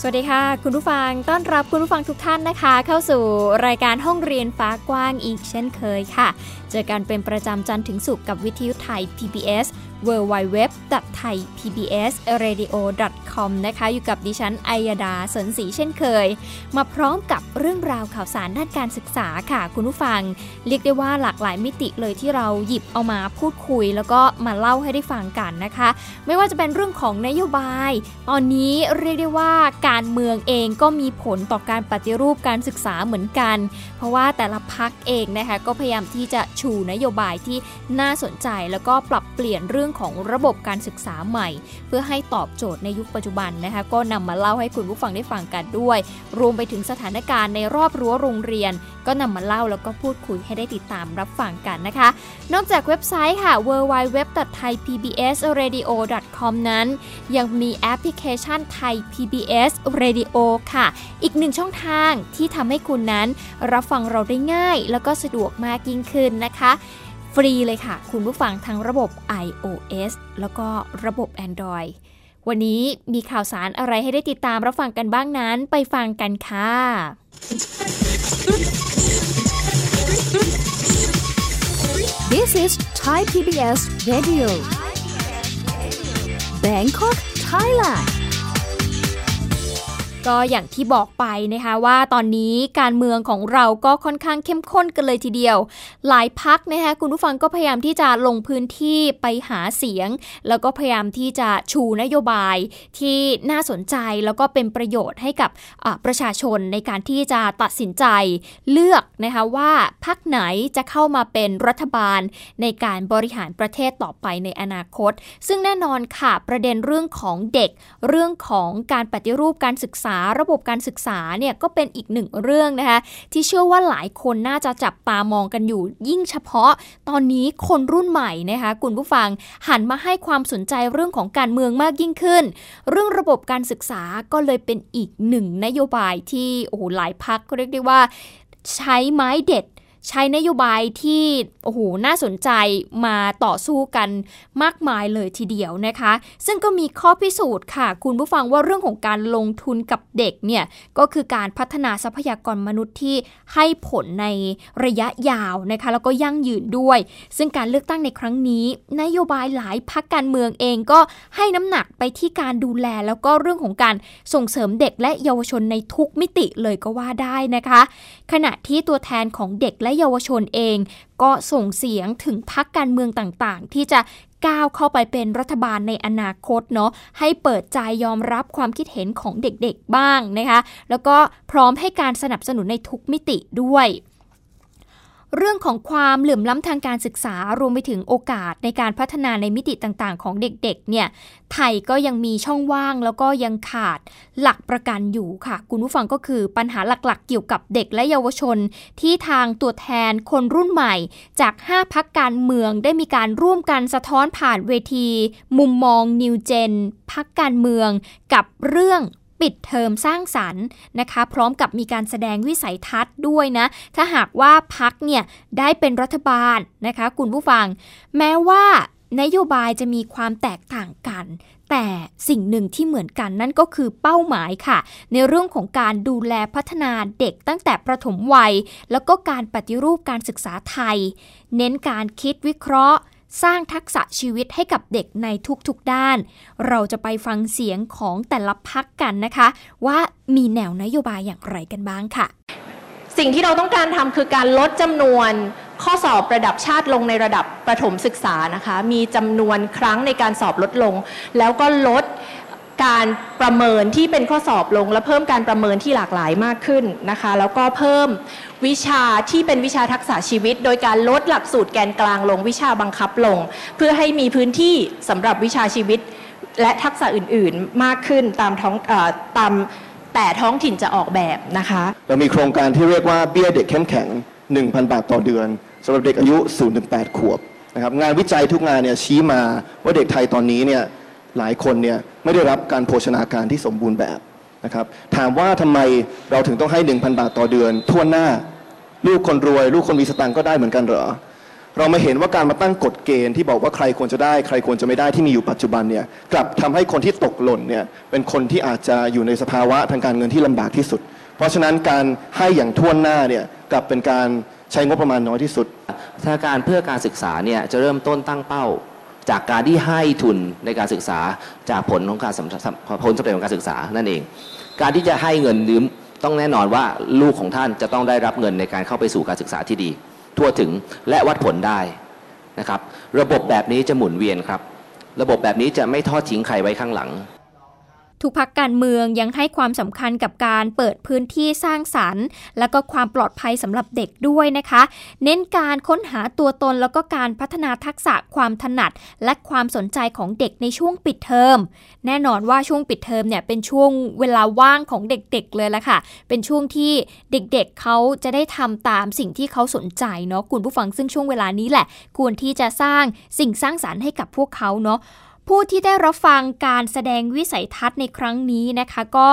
สวัสดีค่ะ คุณผู้ฟังต้อนรับคุณผู้ฟังทุกท่านนะคะ เข้าสู่รายการห้องเรียนฟ้ากว้างอีกเช่นเคยค่ะ เจอกันเป็นประจำจันทร์ถึงศุกร์กับวิทยุไทย PBS www.thaipbsradio.com นะคะ อยู่กับดิฉันอัยดาสนศรีเช่นเคย มาพร้อมกับเรื่องราวข่าวสารด้านการศึกษาค่ะ คุณผู้ฟัง เรียกได้ว่าหลากหลายมิติเลยที่เราหยิบเอามาพูดคุย แล้วก็มาเล่าให้ได้ฟังกันนะคะ ไม่ว่าจะเป็นเรื่องของนโยบาย ตอนนี้เรียกได้ว่าการเมืองเองก็มีผลต่อการปฏิรูปการศึกษาเหมือนกัน เพราะว่าแต่ละพักเองนะคะก็พยายามที่จะชูนโยบายที่น่าสนใจแล้วก็ปรับเปลี่ยนเรื่องของระบบการศึกษาใหม่ เพื่อให้ตอบโจทย์ในยุคปัจจุบันนะคะก็นำมาเล่าให้คุณผู้ฟังได้ฟังกันด้วย รวมไปถึงสถานการณ์ในรอบรั้วโรงเรียน ก็นำมาเล่าแล้วก็พูดคุยให้ได้ติดตามรับฟังกันนะคะ นอกจากเว็บไซต์ค่ะ www.thaipbsradio.com นั้น ยังมีแอปพลิเคชันไทย PBS Radio ค่ะ อีกหนึ่งช่องทางที่ทำให้คุณนั้น รับฟังเราได้ง่ายแล้วก็สะดวกมากยิ่งขึ้นนะคะ รีเลยค่ะ คุณผู้ฟังทั้งระบบ iOS แล้วก็ระบบ Android วันนี้มีข่าวสารอะไรให้ได้ติดตามรับฟังกันบ้างนั้นไปฟังกันค่ะ This is Thai PBS Radio Bangkok Thailand ก็อย่างที่บอกไปนะคะว่าตอนนี้การเมืองของเราก็ค่อนข้างเข้มข้นกันเลยทีเดียว หลายพักนะคะคุณผู้ฟังก็พยายามที่จะลงพื้นที่ไปหาเสียง แล้วก็พยายามที่จะชูนโยบายที่น่าสนใจแล้วก็เป็นประโยชน์ให้กับประชาชนในการที่จะตัดสินใจเลือกนะคะว่าพักไหนจะเข้ามาเป็นรัฐบาลในการบริหารประเทศต่อไปในอนาคต ซึ่งแน่นอนค่ะประเด็นเรื่องของเด็กเรื่องของการปฏิรูปการศึกษาระบบการศึกษาเนี่ยก็เป็นอีกหนึ่งเรื่องนะคะที่เชื่อว่าหลายคนน่าจะจับตามองกันอยู่ ยิ่งเฉพาะตอนนี้คนรุ่นใหม่นะคะคุณผู้ฟังหันมาให้ความสนใจเรื่องของการเมืองมากยิ่งขึ้น เรื่องระบบการศึกษาก็เลยเป็นอีกหนึ่งนโยบายที่โอ้โหหลายพักก็เรียกได้ว่าใช้ไม้เด็ด ใช้นโยบายที่โอ้โหน่าสนใจมาต่อสู้กันมากมายเลยทีเดียวนะคะ ซึ่งก็มีข้อพิสูจน์ค่ะ คุณผู้ฟังว่าเรื่องของการลงทุนกับเด็กเนี่ยก็คือการพัฒนาทรัพยากรมนุษย์ที่ให้ผลในระยะยาวนะคะแล้วก็ยั่งยืนด้วย ซึ่งการเลือกตั้งในครั้งนี้ นโยบายหลายพักการเมืองเองก็ให้น้ำหนักไปที่การดูแลแล้วก็เรื่องของการส่งเสริมเด็กและเยาวชนในทุกมิติเลยก็ว่าได้นะคะ ขณะที่ตัวแทนของเด็กและเยาวชนเอง ก็ส่งเสียงถึงพักการเมืองต่างๆ ที่จะก้าวเข้าไปเป็นรัฐบาลในอนาคตเนาะให้เปิดใจยอมรับความคิดเห็นของเด็กๆบ้างนะคะ แล้วก็พร้อมให้การสนับสนุนในทุกมิติด้วย เรื่องของความเหลื่อมล้ำทางการศึกษารวมไปถึงโอกาสในการพัฒนาในมิติต่างๆ ของเด็กๆ เนี่ย ไทยก็ยังมีช่องว่างแล้วก็ยังขาดหลักประกันอยู่ค่ะ คุณผู้ฟังก็คือปัญหาหลักๆ เกี่ยวกับเด็กและเยาวชน ที่ทางตัวแทนคนรุ่นใหม่ จาก 5 พักการเมืองได้มีการร่วมกันสะท้อนผ่านเวที มุมมองนิวเจนพักการเมืองกับเรื่อง ปิดเทอมสร้างสรรค์นะคะ พร้อมกับมีการแสดงวิสัยทัศน์ด้วยนะ ถ้าหากว่าพักเนี่ยได้เป็นรัฐบาลนะคะ คุณผู้ฟัง แม้ว่านโยบายจะมีความแตกต่างกัน แต่สิ่งหนึ่งที่เหมือนกันนั่นก็คือเป้าหมายค่ะ ในเรื่องของการดูแลพัฒนาเด็กตั้งแต่ประถมวัย แล้วก็การปฏิรูปการศึกษาไทย เน้นการคิดวิเคราะห์ สร้างทักษะชีวิตให้กับเด็กในทุกๆด้าน เราจะไปฟังเสียงของแต่ละพักกันนะคะ ว่ามีแนวนโยบายอย่างไรกันบ้างค่ะ สิ่งที่เราต้องการทำคือการลดจำนวนข้อสอบระดับชาติลงในระดับประถมศึกษานะคะ มีจำนวนครั้งในการสอบลดลง แล้วก็ลด การประเมินที่เป็นข้อสอบลง และเพิ่มการประเมินที่หลากหลายมากขึ้นนะคะ แล้วก็เพิ่มวิชาที่เป็นวิชาทักษะชีวิต โดยการลดหลักสูตรแกนกลางลง วิชาบังคับลง เพื่อให้มีพื้นที่สำหรับวิชาชีวิต และทักษะอื่นๆมากขึ้นตามท้องออตามแต่ท้องถิ่นจะออกแบบนะคะ เรามีโครงการที่เรียกว่าเบี้ยเด็กเข้มแข็ง 1,000 บาทต่อเดือนสำหรับเด็กอายุ 0-8 ขวบนะครับงานวิจัยทุกงานเนี่ยชี้มาว่าเด็กไทยตอนนี้เนี่ย หลายคนเนี่ยไม่ได้รับการโภชนาการที่สมบูรณ์แบบนะครับ ถามว่าทำไมเราถึงต้องให้ 1,000 บาทต่อเดือนทั่วหน้า ลูกคนรวย ลูกคนมีสตังก็ได้เหมือนกันเหรอ เรามาเห็นว่าการมาตั้งกฎเกณฑ์ที่บอกว่าใครควรจะได้ ใครควรจะไม่ได้ที่มีอยู่ปัจจุบันเนี่ยกลับทำให้คนที่ตกหล่นเนี่ยเป็นคนที่อาจจะอยู่ในสภาวะทางการเงินที่ลำบากที่สุด เพราะฉะนั้นการให้อย่างท่วนหน้าเนี่ยกลับเป็นการใช้งบประมาณน้อยที่สุดธนาคารเพื่อการศึกษาเนี่ยจะเริ่มต้นตั้งเป้า จากการที่ให้ทุนในการศึกษาจากผลของการสำสำผลสำเร็จของการศึกษานั่นเอง การที่จะให้เงินยืมต้องแน่นอนว่าลูกของท่านจะต้องได้รับเงินในการเข้าไปสู่การศึกษาที่ดี ทั่วถึงและวัดผลได้นะครับ ระบบแบบนี้จะหมุนเวียนครับ ระบบแบบนี้จะไม่ทอดทิ้งใครไว้ข้างหลัง ทุกพักการเมืองยังให้ความสำคัญกับการเปิดพื้นที่สร้างสรรค์ และก็ความปลอดภัยสำหรับเด็กด้วยนะคะ เน้นการค้นหาตัวตนแล้วก็การพัฒนาทักษะความถนัด และความสนใจของเด็กในช่วงปิดเทอม แน่นอนว่าช่วงปิดเทอมเนี่ยเป็นช่วงเวลาว่างของเด็กๆเลยละค่ะ เป็นช่วงที่เด็กๆเเขาจะได้ทำตามสิ่งที่เขาสนใจเนาะคุณผู้ฟังซึ่งช่วงเวลานี้แหละ ควรที่จะสร้างสิ่งสร้างสารรค์ให้กับพวกเขาเนาะ ผู้ที่ได้รับฟังการแสดงวิสัยทัศน์ในครั้งนี้นะคะ ก็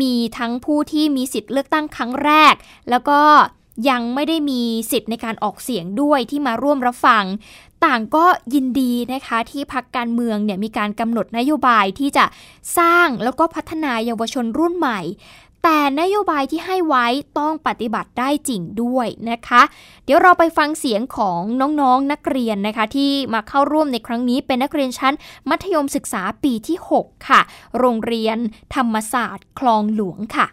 มีทั้งผู้ที่มีสิทธิ์เลือกตั้งครั้งแรก แล้วก็ยังไม่ได้มีสิทธิ์ในการออกเสียงด้วยที่มาร่วมรับฟัง ต่างก็ยินดีนะคะที่พักการเมืองเนี่ยมีการกำหนดนโยบายที่จะสร้างแล้วก็พัฒนายาวชนรุ่นใหม่ แต่นโยบายที่ให้ไว้ต้องปฏิบัติได้จริงด้วยนะคะ เดี๋ยวเราไปฟังเสียงของน้องๆนนักเรียนนะคะ ที่มาเข้าร่วมในครั้งนี้เป็นนักเรียนชั้น มัธยมศึกษาปีที่ 6 ค่ะ โรงเรียนธรรมศาสตร์คลองหลวงค่ะ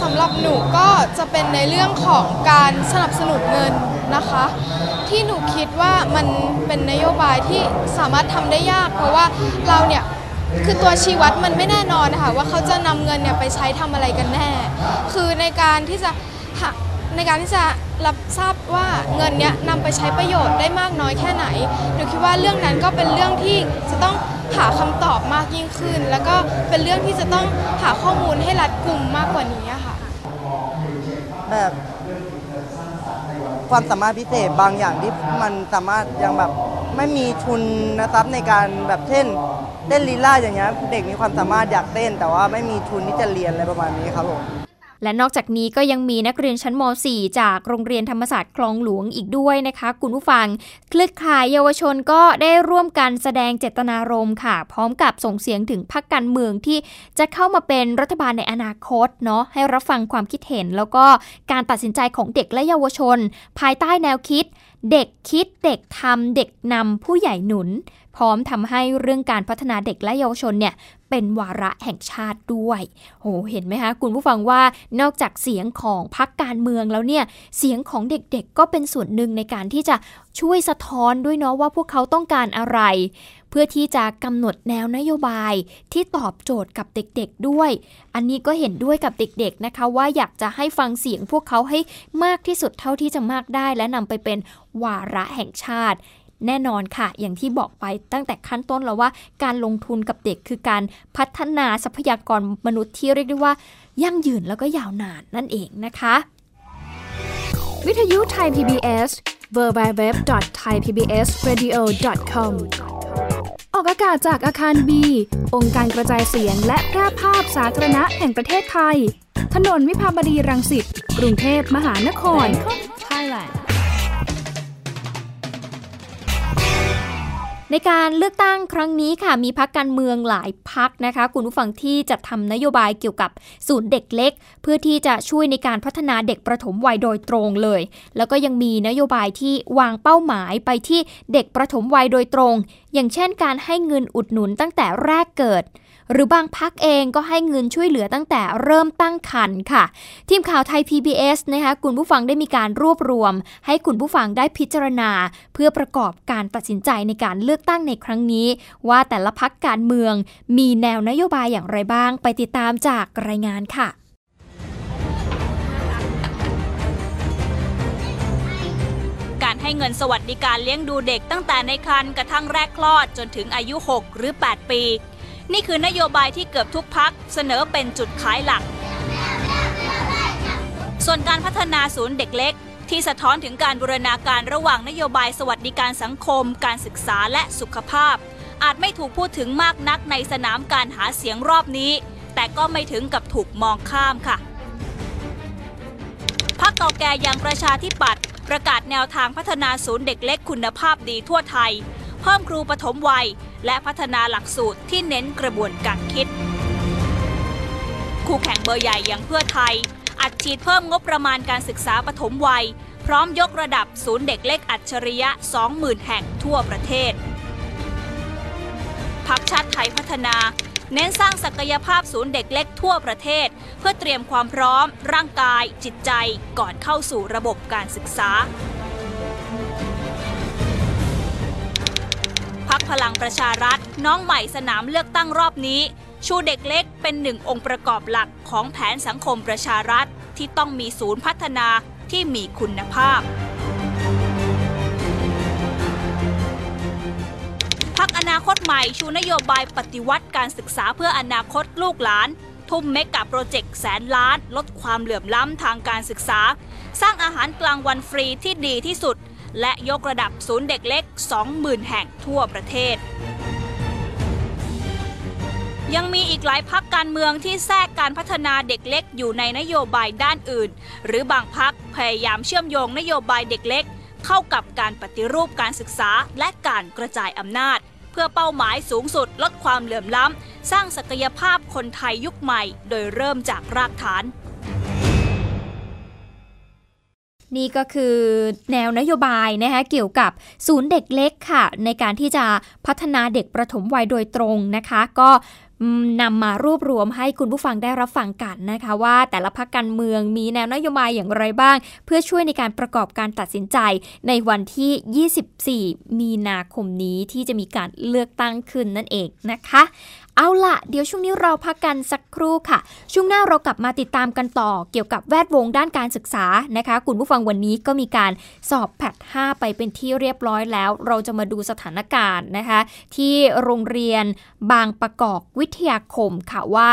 สำหรับหนูก็จะเป็นในเรื่องของการสนับสนุนเงินนะคะ ที่หนูคิดว่ามันเป็นนโยบายที่สามารถทำได้ยาก เพราะว่าเราเนี่ย คือตัวชี้วัดมันไม่แน่นอนนะคะว่าเขาจะนำเงินเนี่ยไปใช้ทำอะไรกันแน่ คือในการที่จะหาในการที่จะรับทราบว่าเงินเนี้ยนำไปใช้ประโยชน์ได้มากน้อยแค่ไหนหนูคิดว่าเรื่องนั้นก็เป็นเรื่องที่จะต้องหาคำตอบมากยิ่งขึ้น แล้วก็เป็นเรื่องที่จะต้องหาข้อมูลให้รัดกลุ่มมากกว่านี้ค่ะแบบความสามารถพิเศษบางอย่างที่มันสามารถยังแบบไม่มีทุนนะครับในการแบบเช่น เต้นลีลาอย่างเงี้ยเด็กมีความสามารถอยากเต้น แต่ว่าไม่มีทุนที่จะเรียนอะไรประมาณนี้ครับผมและนอกจากนี้ก็ยังมีนักเรียนชั้นม .4 จากโรงเรียนธรรมศาสตร์คลองหลวงอีกด้วยนะคะ คุณผู้ฟัง เครือข่ายเยาวชนก็ได้ร่วมกันแสดงเจตนารมณ์ค่ะ พร้อมกับส่งเสียงถึงพรรคการเมืองที่จะเข้ามาเป็นรัฐบาลในอนาคตเนาะให้รับฟังความคิดเห็น แล้วก็การตัดสินใจของเด็กและเยาวชน ภายใต้แนวคิด เด็กคิดเด็กทำเด็กนำผู้ใหญ่หนุน พร้อมทำให้เรื่องการพัฒนาเด็กและเยาวชนเนี่ยเป็นวาระแห่งชาติด้วยโหเห็นไหมคะคุณผู้ฟังว่านอกจากเสียงของพรรคการเมืองแล้วเนี่ยเสียงของเด็กๆก็เป็นส่วนหนึ่งในการที่จะช่วยสะท้อนด้วยเนาะว่าพวกเขาต้องการอะไร เพื่อที่จะกำหนดแนวนโยบายที่ตอบโจทย์กับเด็กๆด้วย อันนี้ก็เห็นด้วยกับเด็กๆนะคะ ว่าอยากจะให้ฟังเสียงพวกเขาให้มากที่สุดเท่าที่จะมากได้ และนำไปเป็นวาระแห่งชาติ แน่นอนค่ะ อย่างที่บอกไปตั้งแต่ขั้นต้นแล้วว่า การลงทุนกับเด็กคือการพัฒนาทรัพยากรมนุษย์ที่เรียกได้ว่ายั่งยืนแล้วก็ยาวนานนั่นเองนะคะ วิทยุไทย PBS www.thaipbsradio.com ออกอากาศจากอาคารบี องค์การกระจายเสียงและแพร่ภาพสาธารณะแห่งประเทศไทย ถนนวิภาวดีรังสิต กรุงเทพมหานคร Thailand ในการเลือกตั้งครั้งนี้ค่ะมีพักการเมืองหลายพักนะคะ คุณผู้ฟังที่จะทำนโยบายเกี่ยวกับศูนย์เด็กเล็ก เพื่อที่จะช่วยในการพัฒนาเด็กประถมวัยโดยตรงเลย แล้วก็ยังมีนโยบายที่วางเป้าหมายไปที่เด็กประถมวัยโดยตรง อย่างเช่นการให้เงินอุดหนุนตั้งแต่แรกเกิด หรือบางพักเองก็ให้เงินช่วยเหลือตั้งแต่เริ่มตั้งครรภ์ค่ะ ทีมข่าวไทย PBS นะคะคุณผู้ฟังได้มีการรวบรวม ให้คุณผู้ฟังได้พิจารณา เพื่อประกอบการตัดสินใจในการเลือกตั้งในครั้งนี้ ว่าแต่ละพักการเมืองมีแนวนโยบายอย่างไรบ้าง ไปติดตามจากรายงานค่ะการให้เงินสวัสดิการเลี้ยงดูเด็กตั้งแต่ในครรภ์กระทั่งแรกคลอดจนถึงอายุ 6 หรือ 8 ปี นี่คือนโยบายที่เกือบทุกพักเสนอเป็นจุดขายหลัก ส่วนการพัฒนาศูนย์เด็กเล็ก ที่สะท้อนถึงการบูรณาการระหว่างนโยบายสวัสดิการสังคม การศึกษาและสุขภาพ อาจไม่ถูกพูดถึงมากนักในสนามการหาเสียงรอบนี้ แต่ก็ไม่ถึงกับถูกมองข้ามค่ะพักเก่าแก่อย่างประชาธิปัตย์ประกาศแนวทางพัฒนาศูนย์เด็กเล็กคุณภาพดีทั่วไทย เพิ่มครูปฐมวัย และพัฒนาหลักสูตรที่เน้นกระบวนการคิด คู่แข่งเบอร์ใหญ่อย่างเพื่อไทย อัดฉีดเพิ่มงบประมาณการศึกษาปฐมวัย พร้อมยกระดับศูนย์เด็กเล็กอัจฉริยะ 20,000 แห่งทั่วประเทศพักชาติไทยพัฒนา เน้นสร้างศักยภาพศูนย์เด็กเล็กทั่วประเทศ เพื่อเตรียมความพร้อม ร่างกาย จิตใจ ก่อนเข้าสู่ระบบการศึกษา พักพลังประชารัฐน้องใหม่สนามเลือกตั้งรอบนี้ ชูเด็กเล็กเป็นหนึ่งองค์ประกอบหลักของแผนสังคมประชารัฐที่ต้องมีศูนย์พัฒนาที่มีคุณภาพพักอนาคตใหม่ชูนโยบายปฏิวัติการศึกษาเพื่ออนาคตลูกหลาน ทุ่มเมกะโปรเจกต์แสนล้าน ลดความเหลื่อมล้ำทางการศึกษา สร้างอาหารกลางวันฟรีที่ดีที่สุด และยกระดับศูนย์เด็กเล็ก 20,000 แห่งทั่วประเทศ ยังมีอีกหลายพักการเมืองที่แทรกการพัฒนาเด็กเล็กอยู่ในนโยบายด้านอื่น หรือบางพักพยายามเชื่อมโยงนโยบายเด็กเล็ก เข้ากับการปฏิรูปการศึกษาและการกระจายอำนาจ เพื่อเป้าหมายสูงสุดลดความเหลื่อมล้ำสร้างศักยภาพคนไทยยุคใหม่ โดยเริ่มจากรากฐาน นี่ก็คือแนวนโยบายนะคะเกี่ยวกับศูนย์เด็กเล็กค่ะ ในการที่จะพัฒนาเด็กประถมวัยโดยตรงนะคะ ก็นำมารวบรวมให้คุณผู้ฟังได้รับฟังกันนะคะ ว่าแต่ละพักการเมืองมีแนวนโยบายอย่างไรบ้าง เพื่อช่วยในการประกอบการตัดสินใจในวันที่ 24 มีนาคมนี้ที่จะมีการเลือกตั้งขึ้นนั่นเองนะคะ เอาละเดี๋ยวช่วงนี้เราพักกันสักครู่ค่ะ ช่วงหน้าเรากลับมาติดตามกันต่อ เกี่ยวกับแวดวงด้านการศึกษานะคะ คุณผู้ฟังวันนี้ก็มีการสอบแพท5ไปเป็นที่เรียบร้อยแล้ว เราจะมาดูสถานการณ์นะคะ ที่โรงเรียนบางประกอบวิทยาคมค่ะว่า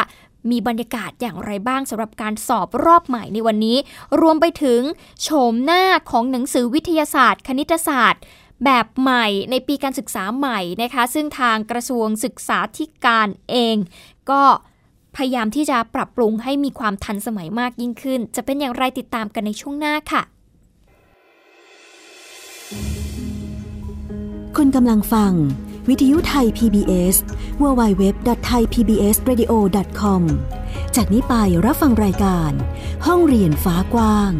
มีบรรยากาศอย่างไรบ้างสำหรับการสอบรอบใหม่ในวันนี้ รวมไปถึงโฉมหน้าของหนังสือวิทยาศาสตร์ คณิตศาสตร์ แบบใหม่ในปีการศึกษาใหม่นะคะซึ่งทางกระทรวงศึกษาธิการเอง ก็พยายามที่จะปรับปรุงให้มีความทันสมัยมากยิ่งขึ้น จะเป็นอย่างไรติดตามกันในช่วงหน้าค่ะ คุณกำลังฟัง วิทยุไทย PBS www.thaipbsradio.com จากนี้ไปรับฟังรายการ ห้องเรียนฟ้ากว้าง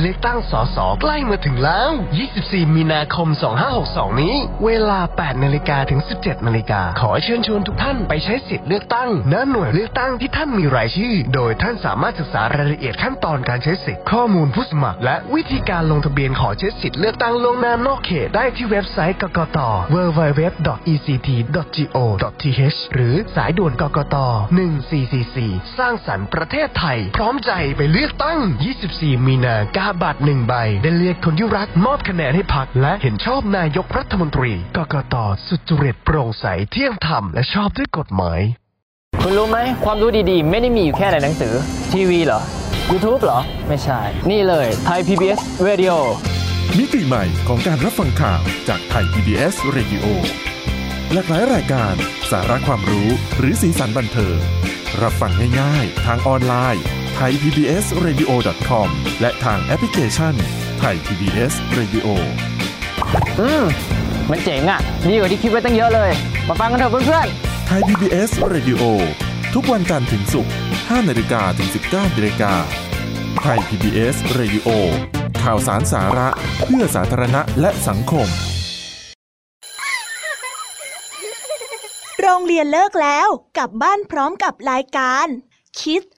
เลือกตั้งสสใกล้มาถึงแล้ว 24 มีนาคม 2562 นี้ เวลา 8 นาฬิกาถึง 17 นาฬิกา ขอเชิญชวนทุกท่านไปใช้สิทธิ์เลือกตั้งณหน่วยเลือกตั้งที่ท่านมีรายชื่อ โดยท่านสามารถศึกษารายละเอียดขั้นตอนการใช้สิทธิ์ข้อมูลผู้สมัคร และวิธีการลงทะเบียนขอใช้สิทธิ์เลือกตั้งลงน้านอกเขตได้ที่เว็บไซต์กกต www.ect.go.th หรือสายด่วนกกต 1444 สร้างสรรค์ประเทศไทย พร้อมใจไปเลือกตั้ง 24 มีนากาบัตรหนึ่งใบ ได้เลือกคนที่รักมอบคะแนนให้พักและเห็นชอบนายกรัฐมนตรี กกตสุจริตโปร่งใสเที่ยงธรรมและชอบด้วยกฎหมาย คุณรู้ไหมความรู้ดีๆ ไม่ได้มีอยู่แค่ในหนังสือ ทีวีเหรอ YouTube เหรอ ไม่ใช่ นี่เลยไทย PBS Radio มิติใหม่ของการรับฟังข่าวจากไทย PBS Radio หลากหลายรายการสาระความรู้หรือสีสันบันเทิงรับฟังง่ายๆ ทางออนไลน์ไทย PBS Radio com และทางแอปพลิเคชันไทย PBS Radio อืม มันเจ๋งอะ ดีกว่าที่คิดไว้ตั้งเยอะเลย มาฟังกันเถอะเพื่อนไทย PBS Radio ทุกวันจันทร์ถึงศุกร์5นาฬิกาถึง 19นาฬิกาไทย PBS Radio ข่าวสารสาระเพื่อสาธารณะและสังคม โรงเรียนเลิกแล้วกลับบ้านพร้อมกับรายการ Kids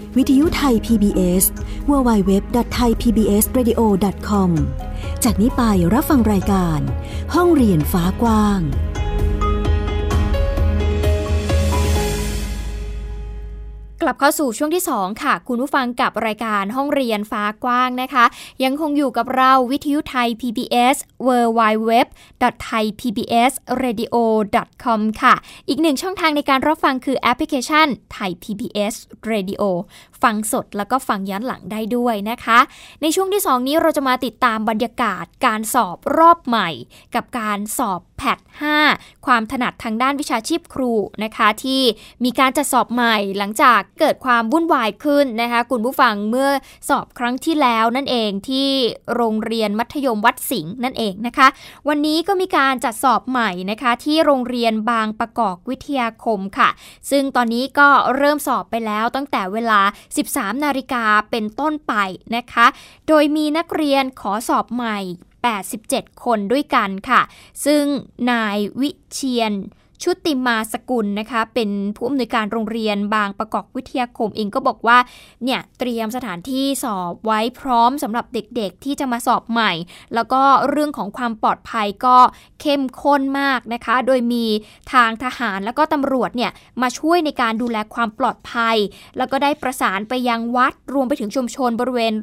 วิทยุไทย PBS www.thaipbsradio.com จากนี้ไปรับฟังรายการ ห้องเรียนฟ้ากว้าง กลับเข้าสู่ช่วงที่ 2 ค่ะ คุณผู้ฟังกับรายการห้องเรียนฟ้ากว้างนะคะ ยังคงอยู่กับเราวิทยุไทย PBS www.thaipbsradio.com ค่ะ อีกหนึ่งช่องทางในการรับฟังคือแอปพลิเคชันไทย PBS Radio ฟังสดแล้วก็ฟังย้อนหลังได้ด้วยนะคะ ในช่วงที่ 2 นี้เราจะมาติดตามบรรยากาศการสอบรอบใหม่ กับการสอบแพท5ความถนัดทางด้านวิชาชีพครูนะคะ ที่มีการจัดสอบใหม่หลังจากเกิดความวุ่นวายขึ้นนะคะ คุณผู้ฟังเมื่อสอบครั้งที่แล้วนั่นเองที่โรงเรียนมัธยมวัดสิงห์นั่นเองนะคะ วันนี้ก็มีการจัดสอบใหม่นะคะ ที่โรงเรียนบางประกอบวิทยาคมค่ะ ซึ่งตอนนี้ก็เริ่มสอบไปแล้วตั้งแต่เวลา13 นาฬิกาเป็นต้นไปนะคะ โดยมีนักเรียนขอสอบใหม่ 87 คนด้วยกันค่ะ ซึ่งนายวิเชียน ชุติมาสกุลนะคะ เป็นผู้อำนวยการโรงเรียนบางประกอบวิทยาคมเองก็บอกว่าเนี่ยเตรียมสถานที่สอบไว้พร้อมสำหรับเด็กๆ ที่จะมาสอบใหม่ แล้วก็เรื่องของความปลอดภัยก็เข้มข้นมากนะคะ โดยมีทางทหารแล้วก็ตำรวจเนี่ยมาช่วยในการดูแลความปลอดภัย แล้วก็ได้ประสานไปยังวัดรวมไปถึงชุมชนบริเวณ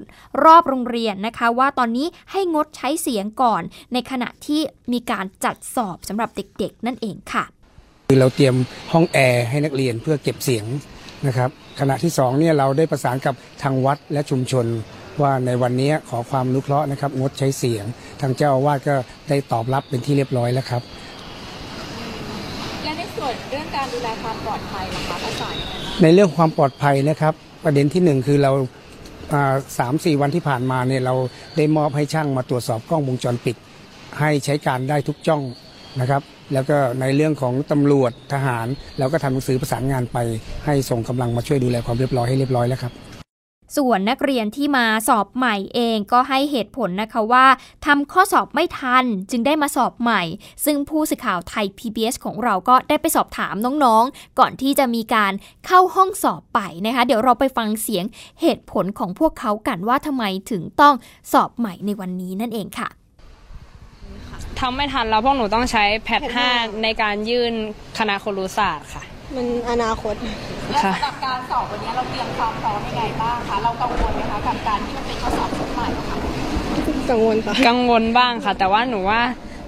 รอบโรงเรียนนะคะ ว่าตอนนี้ให้งดใช้เสียงก่อน ในขณะที่มีการจัดสอบสำหรับเด็กๆ นั่นเองค่ะ คือเราเตรียมห้องแอร์ให้นักเรียนเพื่อเก็บเสียงนะครับขณะที่สองเนี่ยเราได้ประสานกับทางวัดและชุมชน ว่าในวันนี้ขอความอนุเคราะห์นะครับงดใช้เสียง ทางเจ้าอาวาสก็ได้ตอบรับเป็นที่เรียบร้อยแล้วครับ และในส่วนเรื่องการดูแลความปลอดภัยนะคะประสานยังไงบ้างในเรื่องความปลอดภัยนะครับ ประเด็นที่หนึ่งคือเราอ่าสามสี่วันที่ผ่านมาเนี่ยเราได้มอบให้ช่างมาตรวจสอบกล้องวงจรปิด ให้ใช้การได้ทุกจ้องนะครับ แล้วก็ในเรื่องของตำรวจทหารเราก็ทำหนังสือประสานงานไป ให้ส่งกำลังมาช่วยดูแลความเรียบร้อยให้เรียบร้อยแล้วครับส่วนนักเรียนที่มาสอบใหม่เองก็ให้เหตุผลนะคะว่าทำข้อสอบไม่ทันจึงได้มาสอบใหม่ ซึ่งผู้สื่อข่าวไทย PBS ของเราก็ได้ไปสอบถามน้องๆ ก่อนที่จะมีการเข้าห้องสอบไปนะคะ เดี๋ยวเราไปฟังเสียงเหตุผลของพวกเขากันว่าทำไมถึงต้องสอบใหม่ในวันนี้นั่นเองค่ะ ทำไม่ทันแล้วพวกหนูต้องใช้แพท5ในการยื่นคณะครุศาสตร์ค่ะ มันอนาคต และสำหรับการสอบวันนี้เราเตรียมความพร้อมยังไงบ้างคะ เรากังวลไหมคะกับการที่มันเป็นข้อสอบชุดใหม่ค่ะกังวลค่ะ กังวลบ้างค่ะ แต่ว่าหนูว่า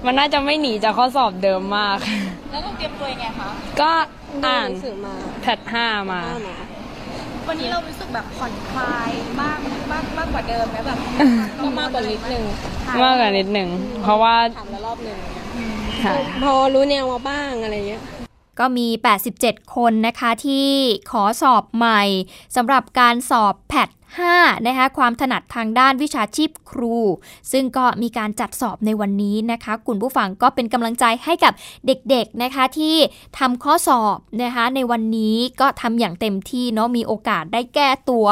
มันน่าจะไม่หนีจากข้อสอบเดิมมาก แล้วเราเตรียมตัวยังไงคะ ก็อ่านดูหนังสือมา แพท5มา วันนี้เรารู้สึกแบบผ่อนคลายมากมากมากกว่าเดิมไหมแบบก็มากกว่านิดนึงมากกว่านิดหนึ่ง เพราะว่าถามแล้วรอบหนึ่งค่ะพอรู้แนวมาบ้างอะไรเงี้ยก็มี 87 คนนะคะที่ขอสอบใหม่สำหรับการสอบแพท5นะคะความถนัดทางด้านวิชาชีพครู ซึ่งก็มีการจัดสอบในวันนี้นะคะคุณผู้ฟังก็เป็นกำลังใจให้กับเด็กๆนะคะที่ทำข้อสอบนะคะในวันนี้ก็ทำอย่างเต็มที่เนาะมีโอกาสได้แก้ตัว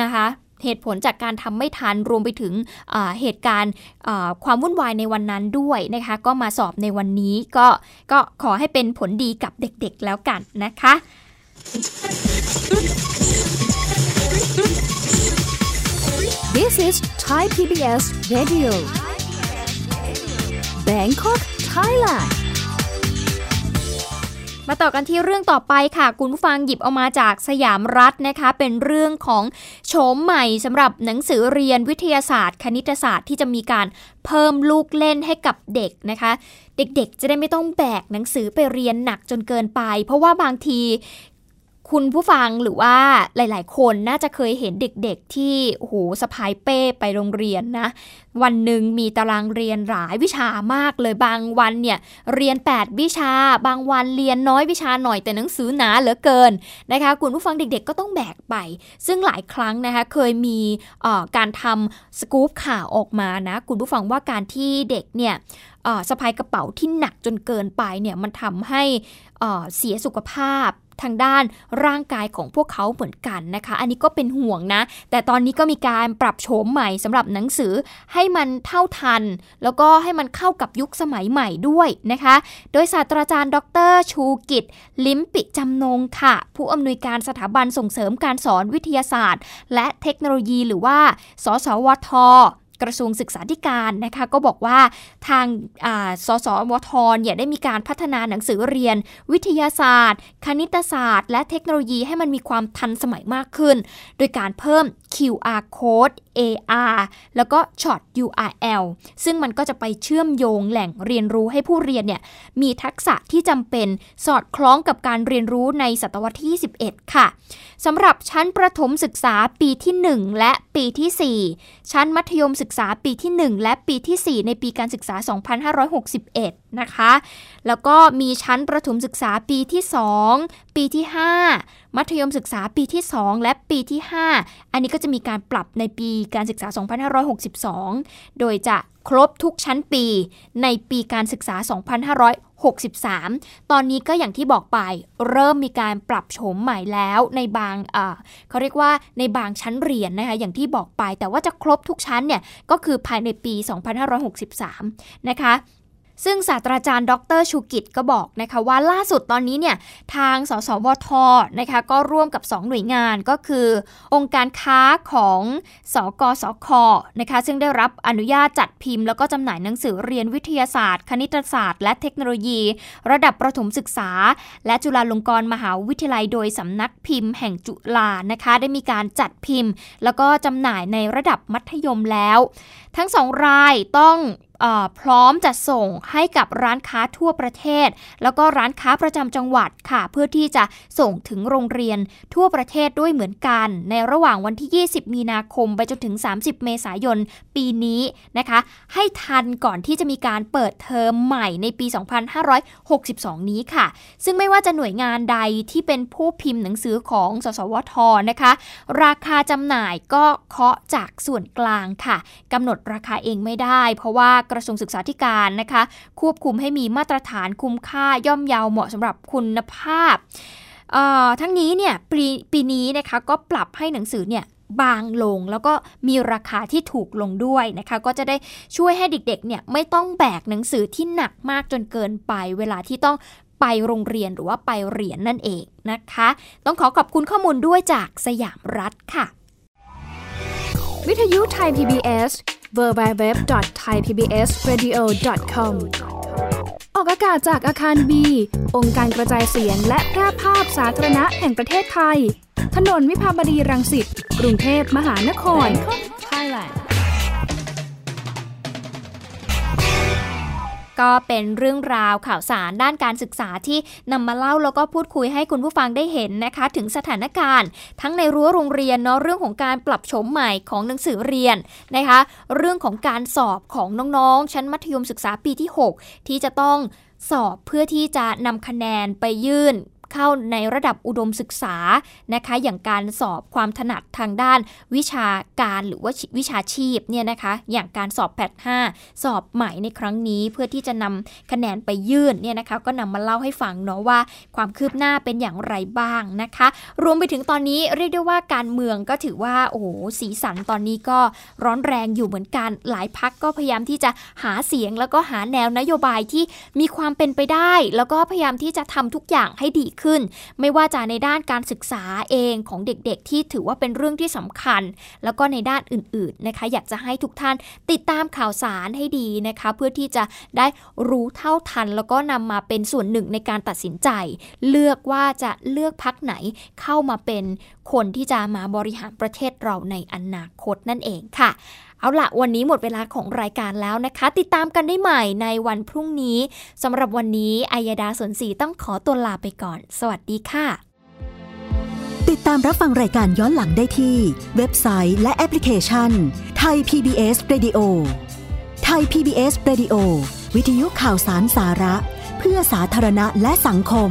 นะคะ เหตุผลจากการทำไม่ทันรวมไปถึงเหตุการณ์ความวุ่นวายในวันนั้นด้วยนะคะ ก็มาสอบในวันนี้ก็ก็ขอให้เป็นผลดีกับเด็กๆแล้วกันนะคะ This is Thai PBS Radio Bangkok Thailand มาต่อกันที่เรื่องต่อไปค่ะ คุณผู้ฟังหยิบเอามาจากสยามรัฐนะคะ เป็นเรื่องของโฉมใหม่สำหรับหนังสือเรียนวิทยาศาสตร์ คณิตศาสตร์ที่จะมีการเพิ่มลูกเล่นให้กับเด็กนะคะ เด็กๆ จะได้ไม่ต้องแบกหนังสือไปเรียนหนักจนเกินไป เพราะว่าบางที คุณผู้ฟังหรือว่าหลาย ๆ คนน่าจะเคยเห็นเด็ก ๆ ที่โหสะพายเป้ไปโรงเรียนนะ วันหนึ่งมีตารางเรียนหลายวิชามากเลยบางวันเนี่ยเรียน 8 วิชา บางวันเรียนน้อยวิชาหน่อยแต่หนังสือหนาเหลือเกินนะคะ คุณผู้ฟังเด็ก ๆ ก็ต้องแบกไป ซึ่งหลายครั้งนะคะเคยมีการทำสกู๊ปข่าวออกมานะ คุณผู้ฟังว่าการที่เด็กเนี่ยสะพายกระเป๋าที่หนักจนเกินไปเนี่ยมันทำให้เสียสุขภาพ ทางด้านร่างกายของพวกเขาเหมือนกันนะคะ อันนี้ก็เป็นห่วงนะ แต่ตอนนี้ก็มีการปรับโฉมใหม่สำหรับหนังสือให้มันเท่าทัน แล้วก็ให้มันเข้ากับยุคสมัยใหม่ด้วยนะคะ โดยศาสตราจารย์ ดร ชูกิจ ลิมปิจำนงค่ะ ผู้อำนวยการสถาบันส่งเสริมการสอนวิทยาศาสตร์ และเทคโนโลยีหรือว่า สสวท กระทรวงศึกษาธิการนะคะก็บอกว่าทางสสวทเนี่ยได้มีการพัฒนาหนังสือเรียน วิทยาศาสตร์ คณิตศาสตร์ และเทคโนโลยีให้มันมีความทันสมัยมากขึ้น โดยการเพิ่ม QR code AR แล้วก็ Short URL ซึ่งมันก็จะไปเชื่อมโยงแหล่งเรียนรู้ให้ผู้เรียนเนี่ยมีทักษะที่จำเป็นสอดคล้องกับการเรียนรู้ในศตวรรษที่ 21 ค่ะสำหรับชั้นประถมศึกษาปีที่ 1 และปีที่ 4 ชั้นมัธยมศึกษาปีที่ 1 และปีที่ 4 ในปีการศึกษา 2561 นะคะ แล้วก็มีชั้นประถมศึกษาปีที่ 2 ปีที่ 5 มัธยมศึกษาปีที่ 2 และปีที่ 5 อันนี้ก็จะมีการปรับในปีการศึกษา 2562 โดยจะครบทุกชั้นปีในปีการศึกษา 63 ตอนนี้ก็อย่างที่บอกไปเริ่มมีการปรับโฉมใหม่แล้วในบางเขาเรียกว่าในบางชั้นเรียนนะคะอย่างที่บอกไป แต่ว่าจะครบทุกชั้นเนี่ยก็คือภายในปี 2563 นะคะ ซึ่งศาสตราจารย์ดรชูกิจก็บอกนะคะว่าล่าสุดตอนนี้เนี่ยทางสสวทนะคะก็ร่วมกับ 2 หน่วยงานก็คือ องค์การค้าของสกสคนะคะซึ่งได้รับอนุญาตจัดพิมพ์ แล้วก็จำหน่ายหนังสือเรียนวิทยาศาสตร์ คณิตศาสตร์ และเทคโนโลยี ระดับประถมศึกษา และจุฬาลงกรณ์มหาวิทยาลัยโดยสำนักพิมพ์แห่งจุฬานะคะได้มีการจัดพิมพ์ แล้วก็จำหน่ายในระดับมัธยมแล้ว ทั้งสองรายต้อง พร้อมจะส่งให้กับร้านค้าทั่วประเทศ แล้วก็ร้านค้าประจำจังหวัดค่ะ เพื่อที่จะส่งถึงโรงเรียนทั่วประเทศด้วยเหมือนกัน ในระหว่างวันที่ 20 มีนาคม ไปจนถึง 30 เมษายนปีนี้นะคะ ให้ทันก่อนที่จะมีการเปิดเทอมใหม่ในปี 2562 นี้ค่ะ ซึ่งไม่ว่าจะหน่วยงานใดที่เป็นผู้พิมพ์หนังสือของสสวทนะคะ ราคาจำหน่ายก็เคาะจากส่วนกลางค่ะกำหนดราคาเองไม่ได้ เพราะว่ากระทรวงศึกษาธิการนะคะ ควบคุมให้มีมาตรฐานคุ้มค่าย่อมเยาวเหมาะสำหรับคุณภาพ ทั้งนี้เนี่ยปปีนี้นะคะก็ปรับให้หนังสือเนี่ยบางลงแล้วก็มีราคาที่ถูกลงด้วยนะคะ ก็จะได้ช่วยให้เด็กๆเนี่ยไม่ต้องแบกหนังสือที่หนักมากจนเกินไป เวลาที่ต้องไปโรงเรียนหรือว่าไปเรียนนั่นเองนะคะ ต้องขอขอบคุณข้อมูลด้วยจากสยามรัฐค่ะ วิทยุไทย PBS www.thaipbsradio.com ออกอากาศจากอาคารบี องค์การกระจายเสียงและแพร่ภาพสาธารณะแห่งประเทศไทย ถนนวิภาวดีรังสิต กรุงเทพมหานคร Thailand ก็เป็นเรื่องราวข่าวสารด้านการศึกษาที่นำมาเล่าแล้วก็พูดคุยให้คุณผู้ฟังได้เห็นนะคะ ถึงสถานการณ์ ทั้งในรั้วโรงเรียนเนาะเรื่องของการปรับโฉมใหม่ของหนังสือเรียนนะคะ เรื่องของการสอบของน้องๆ ชั้นมัธยมศึกษาปีที่ 6 ที่จะต้องสอบเพื่อที่จะนำคะแนนไปยื่น เข้าในระดับอุดมศึกษานะคะ อย่างการสอบความถนัดทางด้านวิชาการหรือว่าวิชาชีพเนี่ยนะคะ อย่างการสอบแพท5สอบใหม่ในครั้งนี้เพื่อที่จะนำคะแนนไปยื่นเนี่ยนะคะ ก็นำมาเล่าให้ฟังเนาะว่า ความคืบหน้าเป็นอย่างไรบ้างนะคะ รวมไปถึงตอนนี้เรียกได้ว่าการเมืองก็ถือว่าโอ้โหสีสันตอนนี้ก็ร้อนแรงอยู่เหมือนกันหลายพักก็พยายามที่จะหาเสียงแล้วก็หาแนวนโยบายที่มีความเป็นไปได้ แล้วก็พยายามที่จะทำทุกอย่างให้ดีขึ้น ไม่ว่าจะในด้านการศึกษาเองของเด็กๆ ที่ถือว่าเป็นเรื่องที่สำคัญ แล้วก็ในด้านอื่นๆนะคะ อยากจะให้ทุกท่านติดตามข่าวสารให้ดีนะคะ เพื่อที่จะได้รู้เท่าทัน แล้วก็นำมาเป็นส่วนหนึ่งในการตัดสินใจ เลือกว่าจะเลือกพักไหนเข้ามาเป็นคนที่จะมาบริหารประเทศเราในอนาคตนั่นเองค่ะ เอาละวันนี้หมดเวลาของรายการแล้วนะคะ ติดตามกันได้ใหม่ในวันพรุ่งนี้สำหรับวันนี้อายดาสนศรีต้องขอตัวลาไปก่อน สวัสดีค่ะ ติดตามรับฟังรายการย้อนหลังได้ที่ เว็บไซต์และแอปพลิเคชันไทย PBS Radio ไทย PBS Radio วิทยุข่าวสารสาระ เพื่อสาธารณะและสังคม